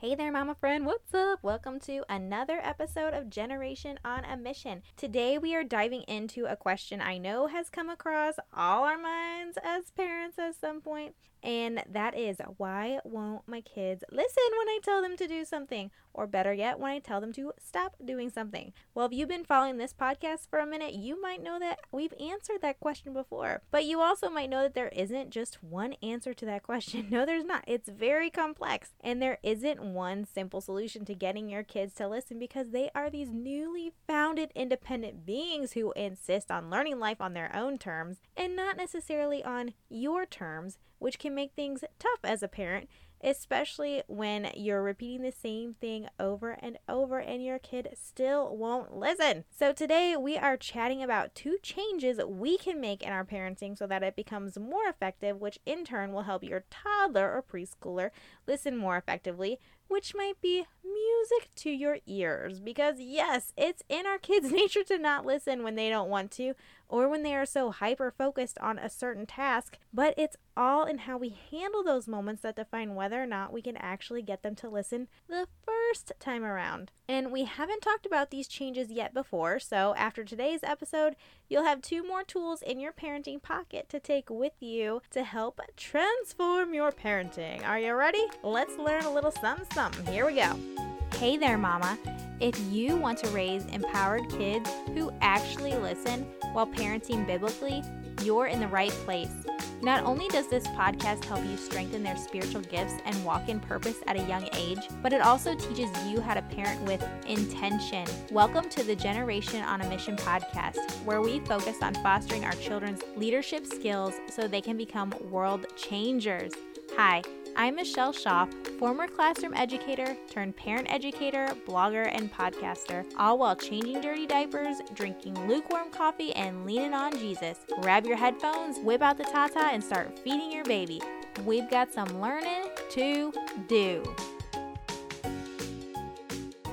Hey there, mama friend. What's up? Welcome to another episode of Generation on a Mission. Today, we are diving into a question I know has come across all our minds as parents at some point, and that is why won't my kids listen when I tell them to do something? Or better yet, when I tell them to stop doing something? Well, if you've been following this podcast for a minute, you might know that we've answered that question before. But you also might know that there isn't just one answer to that question. No, there's not. It's very complex, and there isn't one simple solution to getting your kids to listen because they are these newly founded independent beings who insist on learning life on their own terms and not necessarily on your terms which can make things tough as a parent, especially when you're repeating the same thing over and over and your kid still won't listen. So, today we are chatting about two changes we can make in our parenting so that it becomes more effective, which in turn will help your toddler or preschooler listen more effectively, which might be music to your ears. Because, yes, it's in our kids' nature to not listen when they don't want to or when they are so hyper focused on a certain task, but it's all in how we handle those moments that define whether or not we can actually get them to listen the first time around. And we haven't talked about these changes yet before, so after today's episode, you'll have two more tools in your parenting pocket to take with you to help transform your parenting. Are you ready? Let's learn a little something something. Here we go. Hey there, Mama. If you want to raise empowered kids who actually listen while parenting biblically, you're in the right place. Not only does this podcast help you strengthen their spiritual gifts and walk in purpose at a young age, but it also teaches you how to parent with intention. Welcome to the Generation on a Mission podcast, where we focus on fostering our children's leadership skills so they can become world changers. Hi. I'm Michelle Schauf, former classroom educator turned parent educator, blogger, and podcaster, all while changing dirty diapers, drinking lukewarm coffee, and leaning on Jesus. Grab your headphones, whip out the Tata, and start feeding your baby. We've got some learning to do.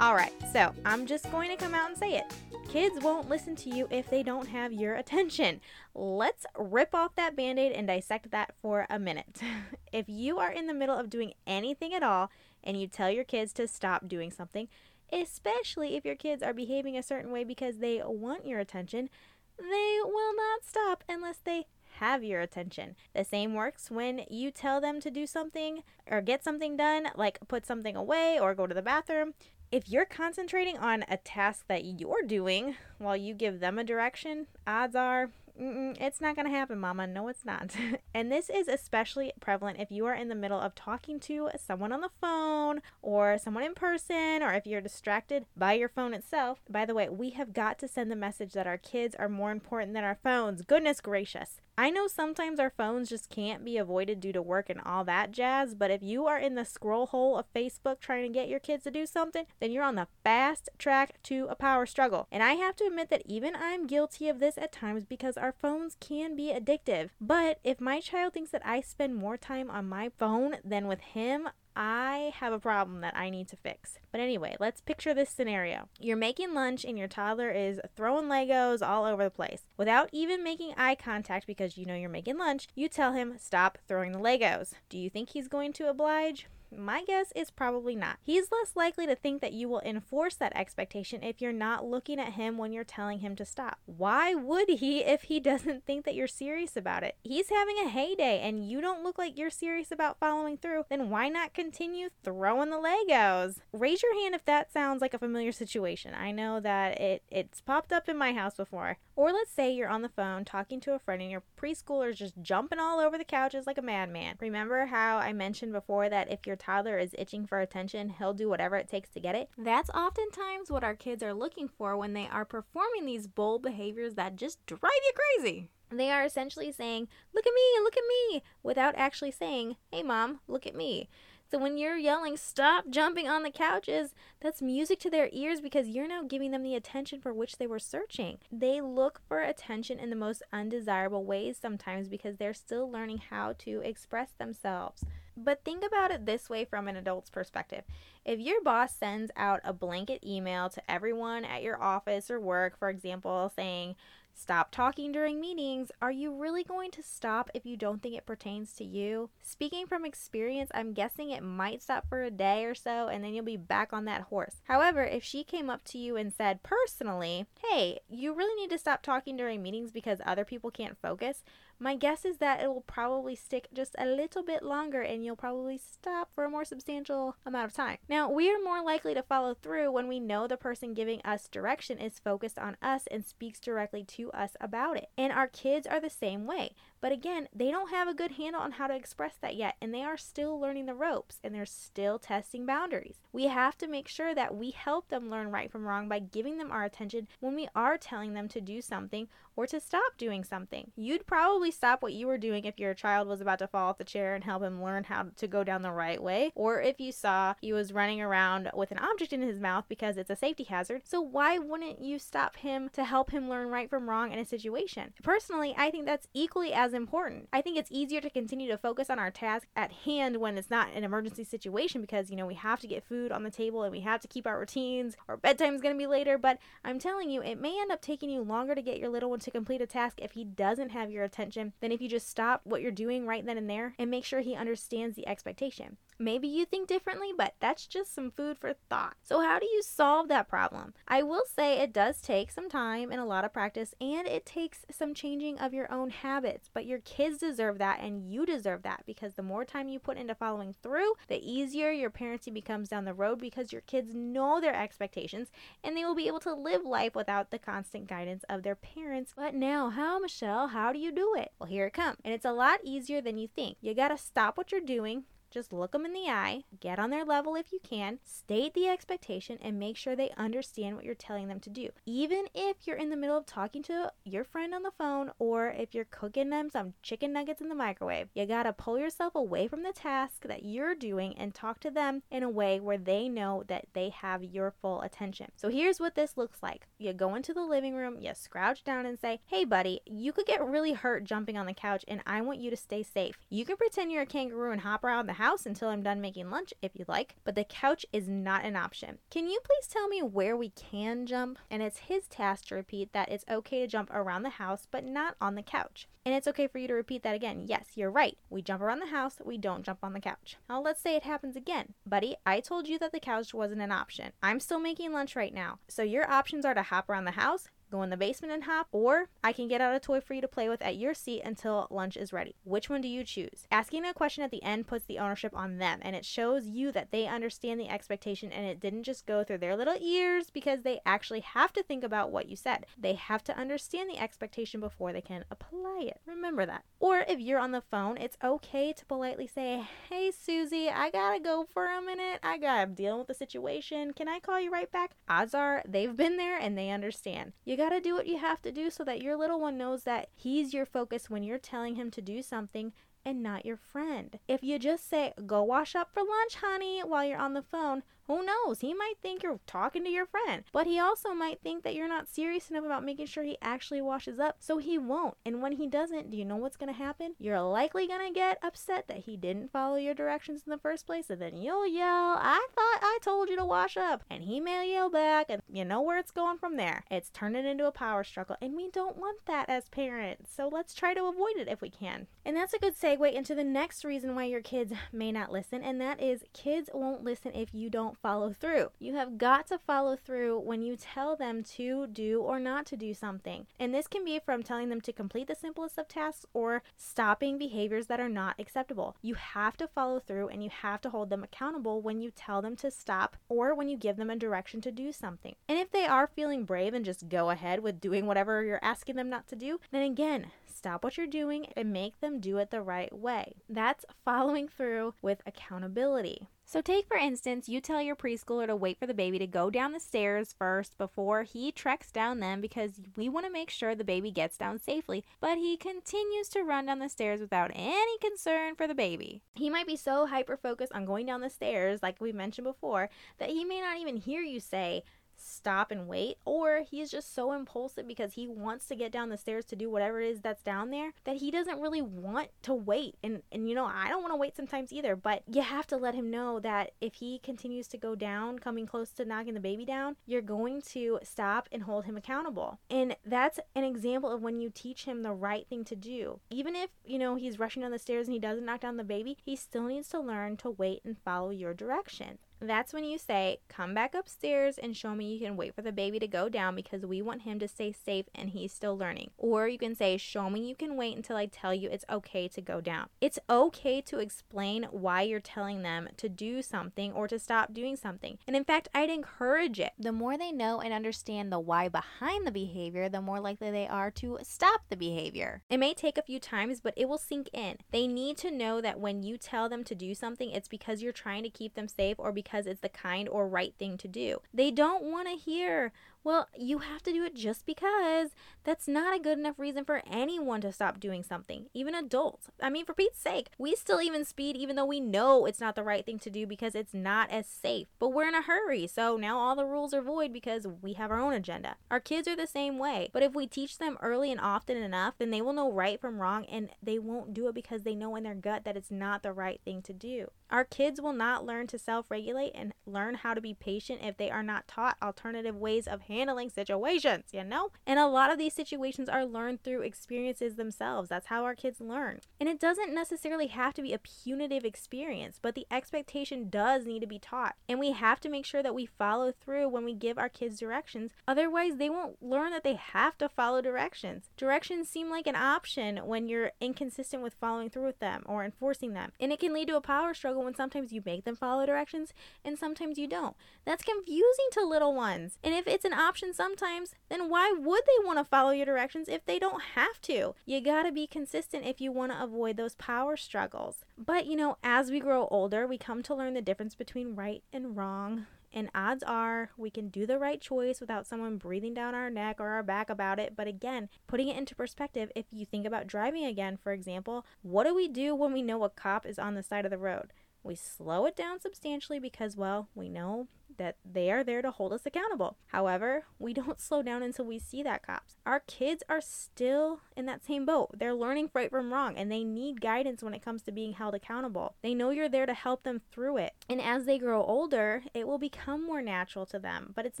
All right, so I'm just going to come out and say it. Kids won't listen to you if they don't have your attention. Let's rip off that band aid and dissect that for a minute. if you are in the middle of doing anything at all and you tell your kids to stop doing something, especially if your kids are behaving a certain way because they want your attention, they will not stop unless they have your attention. The same works when you tell them to do something or get something done, like put something away or go to the bathroom if you're concentrating on a task that you're doing while you give them a direction, odds are it's not going to happen, mama. No, it's not. and this is especially prevalent if you are in the middle of talking to someone on the phone or someone in person, or if you're distracted by your phone itself. By the way, we have got to send the message that our kids are more important than our phones. Goodness gracious. I know sometimes our phones just can't be avoided due to work and all that jazz, but if you are in the scroll hole of Facebook trying to get your kids to do something, then you're on the fast track to a power struggle. And I have to admit that even I'm guilty of this at times because our phones can be addictive. But if my child thinks that I spend more time on my phone than with him, I have a problem that I need to fix. But anyway, let's picture this scenario. You're making lunch and your toddler is throwing Legos all over the place. Without even making eye contact because you know you're making lunch, you tell him, stop throwing the Legos. Do you think he's going to oblige? My guess is probably not. He's less likely to think that you will enforce that expectation if you're not looking at him when you're telling him to stop. Why would he if he doesn't think that you're serious about it? He's having a heyday and you don't look like you're serious about following through, then why not continue throwing the Legos? Raise your hand if that sounds like a familiar situation. I know that it, it's popped up in my house before. Or let's say you're on the phone talking to a friend and your preschooler is just jumping all over the couches like a madman. Remember how I mentioned before that if your toddler is itching for attention, he'll do whatever it takes to get it? That's oftentimes what our kids are looking for when they are performing these bold behaviors that just drive you crazy. They are essentially saying, Look at me, look at me, without actually saying, Hey, mom, look at me. So when you're yelling, stop jumping on the couches, that's music to their ears because you're now giving them the attention for which they were searching. They look for attention in the most undesirable ways sometimes because they're still learning how to express themselves. But think about it this way from an adult's perspective. If your boss sends out a blanket email to everyone at your office or work, for example, saying, Stop talking during meetings. Are you really going to stop if you don't think it pertains to you? Speaking from experience, I'm guessing it might stop for a day or so and then you'll be back on that horse. However, if she came up to you and said personally, hey, you really need to stop talking during meetings because other people can't focus, my guess is that it will probably stick just a little bit longer and you'll probably stop for a more substantial amount of time. Now, we are more likely to follow through when we know the person giving us direction is focused on us and speaks directly to us about it. And our kids are the same way. But again, they don't have a good handle on how to express that yet, and they are still learning the ropes and they're still testing boundaries. We have to make sure that we help them learn right from wrong by giving them our attention when we are telling them to do something or to stop doing something. You'd probably stop what you were doing if your child was about to fall off the chair and help him learn how to go down the right way, or if you saw he was running around with an object in his mouth because it's a safety hazard. So, why wouldn't you stop him to help him learn right from wrong in a situation? Personally, I think that's equally as important. I think it's easier to continue to focus on our task at hand when it's not an emergency situation because, you know, we have to get food on the table and we have to keep our routines Our bedtime's going to be later. But I'm telling you, it may end up taking you longer to get your little one to complete a task if he doesn't have your attention than if you just stop what you're doing right then and there and make sure he understands the expectation. Maybe you think differently, but that's just some food for thought. So, how do you solve that problem? I will say it does take some time and a lot of practice, and it takes some changing of your own habits, but your kids deserve that, and you deserve that because the more time you put into following through, the easier your parenting becomes down the road because your kids know their expectations and they will be able to live life without the constant guidance of their parents. But now, how, Michelle, how do you do it? Well, here it comes. And it's a lot easier than you think. You gotta stop what you're doing, just look them in the eye, get on their level if you can, state the expectation, and make sure they understand what you're telling them to do. Even if you're in the middle of talking to your friend on the phone or if you're cooking them some chicken nuggets in the microwave, you gotta pull yourself away from the task that you're doing and talk to them in a way where they know that they have your full attention. So here's what this looks like you go into the living room, you scrouch down and say, Hey, buddy, you could get really hurt jumping on the couch, and I want you to stay safe. You can pretend you're a kangaroo and hop around the house until I'm done making lunch if you like, but the couch is not an option. Can you please tell me where we can jump? And it's his task to repeat that it's okay to jump around the house, but not on the couch. And it's okay for you to repeat that again. Yes, you're right. We jump around the house, we don't jump on the couch. Now let's say it happens again. Buddy, I told you that the couch wasn't an option. I'm still making lunch right now. So your options are to hop around the house, go in the basement and hop, or I can get out a toy for you to play with at your seat until lunch is ready. Which one do you choose? Asking a question at the end puts the ownership on them and it shows you that they understand the expectation and it didn't just go through their little ears because they actually have to think about what you said. They have to understand the expectation before they can apply it. Remember that. Or if you're on the phone, it's okay to politely say, Hey Susie, I gotta go for a minute. I gotta deal with the situation. Can I call you right back? Odds are they've been there and they understand. You got to do what you have to do so that your little one knows that he's your focus when you're telling him to do something and not your friend. If you just say, go wash up for lunch, honey, while you're on the phone, who knows? He might think you're talking to your friend, but he also might think that you're not serious enough about making sure he actually washes up, so he won't. And when he doesn't, do you know what's going to happen? You're likely going to get upset that he didn't follow your directions in the first place, and then you'll yell, I thought I told you to wash up. And he may yell back, and you know where it's going from there. It's turning into a power struggle, and we don't want that as parents, so let's try to avoid it if we can. And that's a good segue into the next reason why your kids may not listen, and that is kids won't listen if you follow through. You have got to follow through when you tell them to do or not to do something. And this can be from telling them to complete the simplest of tasks or stopping behaviors that are not acceptable. You have to follow through and you have to hold them accountable when you tell them to stop or when you give them a direction to do something. And if they are feeling brave and just go ahead with doing whatever you're asking them not to do, then again, stop what you're doing and make them do it the right way. That's following through with accountability. So, take for instance, you tell your preschooler to wait for the baby to go down the stairs first before he treks down them because we want to make sure the baby gets down safely, but he continues to run down the stairs without any concern for the baby. He might be so hyper focused on going down the stairs, like we mentioned before, that he may not even hear you say, stop and wait, or he's just so impulsive because he wants to get down the stairs to do whatever it is that's down there that he doesn't really want to wait. And and you know, I don't want to wait sometimes either, but you have to let him know that if he continues to go down, coming close to knocking the baby down, you're going to stop and hold him accountable. And that's an example of when you teach him the right thing to do. Even if, you know, he's rushing down the stairs and he doesn't knock down the baby, he still needs to learn to wait and follow your direction. That's when you say, Come back upstairs and show me you can wait for the baby to go down because we want him to stay safe and he's still learning. Or you can say, Show me you can wait until I tell you it's okay to go down. It's okay to explain why you're telling them to do something or to stop doing something. And in fact, I'd encourage it. The more they know and understand the why behind the behavior, the more likely they are to stop the behavior. It may take a few times, but it will sink in. They need to know that when you tell them to do something, it's because you're trying to keep them safe or because because it's the kind or right thing to do. They don't want to hear well, you have to do it just because. That's not a good enough reason for anyone to stop doing something, even adults. I mean, for Pete's sake, we still even speed even though we know it's not the right thing to do because it's not as safe. But we're in a hurry, so now all the rules are void because we have our own agenda. Our kids are the same way, but if we teach them early and often enough, then they will know right from wrong and they won't do it because they know in their gut that it's not the right thing to do. Our kids will not learn to self regulate and learn how to be patient if they are not taught alternative ways of handling situations, you know? And a lot of these situations are learned through experiences themselves. That's how our kids learn. And it doesn't necessarily have to be a punitive experience, but the expectation does need to be taught. And we have to make sure that we follow through when we give our kids directions. Otherwise, they won't learn that they have to follow directions. Directions seem like an option when you're inconsistent with following through with them or enforcing them. And it can lead to a power struggle when sometimes you make them follow directions and sometimes you don't. That's confusing to little ones. And if it's an option sometimes, then why would they want to follow your directions if they don't have to? You gotta be consistent if you want to avoid those power struggles. But you know, as we grow older, we come to learn the difference between right and wrong. And odds are we can do the right choice without someone breathing down our neck or our back about it. But again, putting it into perspective, if you think about driving again, for example, what do we do when we know a cop is on the side of the road? We slow it down substantially because, well, we know that they are there to hold us accountable. However, we don't slow down until we see that cops. Our kids are still in that same boat. They're learning right from wrong and they need guidance when it comes to being held accountable. They know you're there to help them through it. And as they grow older, it will become more natural to them, but it's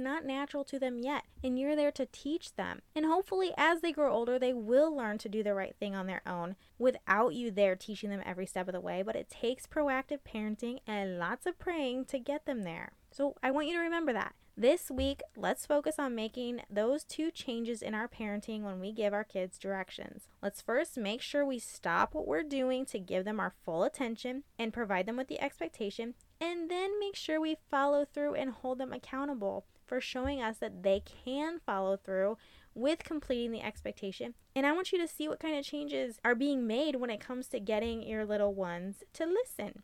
not natural to them yet. And you're there to teach them. And hopefully, as they grow older, they will learn to do the right thing on their own without you there teaching them every step of the way. But it takes proactive parenting and lots of praying to get them there. So I want you to remember that. This week, let's focus on making those two changes in our parenting when we give our kids directions. Let's first make sure we stop what we're doing to give them our full attention and provide them with the expectation, and then make sure we follow through and hold them accountable for showing us that they can follow through with completing the expectation. And I want you to see what kind of changes are being made when it comes to getting your little ones to listen.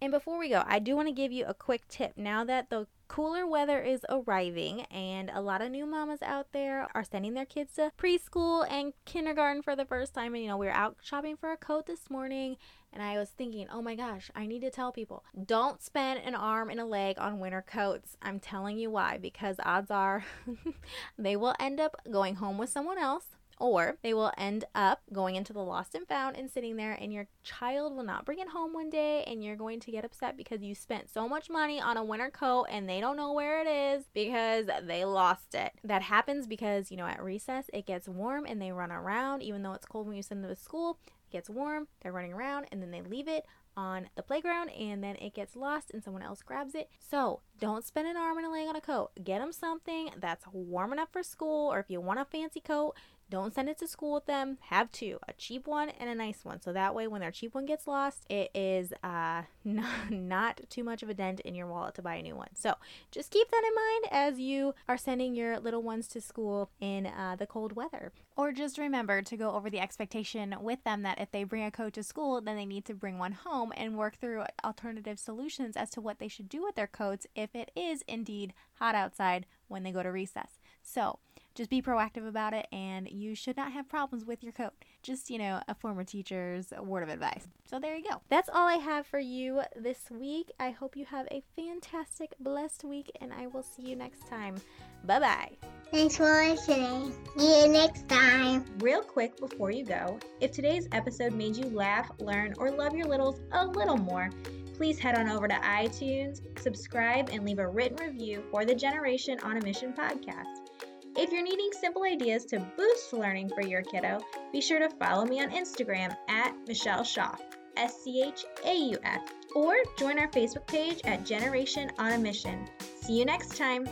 And before we go, I do want to give you a quick tip. Now that the cooler weather is arriving and a lot of new mamas out there are sending their kids to preschool and kindergarten for the first time and you know we were out shopping for a coat this morning and I was thinking, "Oh my gosh, I need to tell people, don't spend an arm and a leg on winter coats." I'm telling you why because odds are they will end up going home with someone else or they will end up going into the lost and found and sitting there, and your child will not bring it home one day, and you're going to get upset because you spent so much money on a winter coat and they don't know where it is because they lost it. That happens because, you know, at recess it gets warm and they run around, even though it's cold when you send them to school. It gets warm, they're running around, and then they leave it on the playground and then it gets lost and someone else grabs it. So don't spend an arm and a leg on a coat. Get them something that's warm enough for school, or if you want a fancy coat, don't send it to school with them. Have two a cheap one and a nice one. So that way, when their cheap one gets lost, it is uh, not, not too much of a dent in your wallet to buy a new one. So just keep that in mind as you are sending your little ones to school in uh, the cold weather. Or just remember to go over the expectation with them that if they bring a coat to school, then they need to bring one home and work through alternative solutions as to what they should do with their coats if it is indeed hot outside when they go to recess. So, Just be proactive about it, and you should not have problems with your coat. Just, you know, a former teacher's word of advice. So there you go. That's all I have for you this week. I hope you have a fantastic, blessed week, and I will see you next time. Bye bye. Thanks for listening. See you next time. Real quick before you go, if today's episode made you laugh, learn, or love your littles a little more, please head on over to iTunes, subscribe, and leave a written review for the Generation on a Mission podcast. If you're needing simple ideas to boost learning for your kiddo, be sure to follow me on Instagram at Michelle Schauf, S C H A U F, or join our Facebook page at Generation on a Mission. See you next time.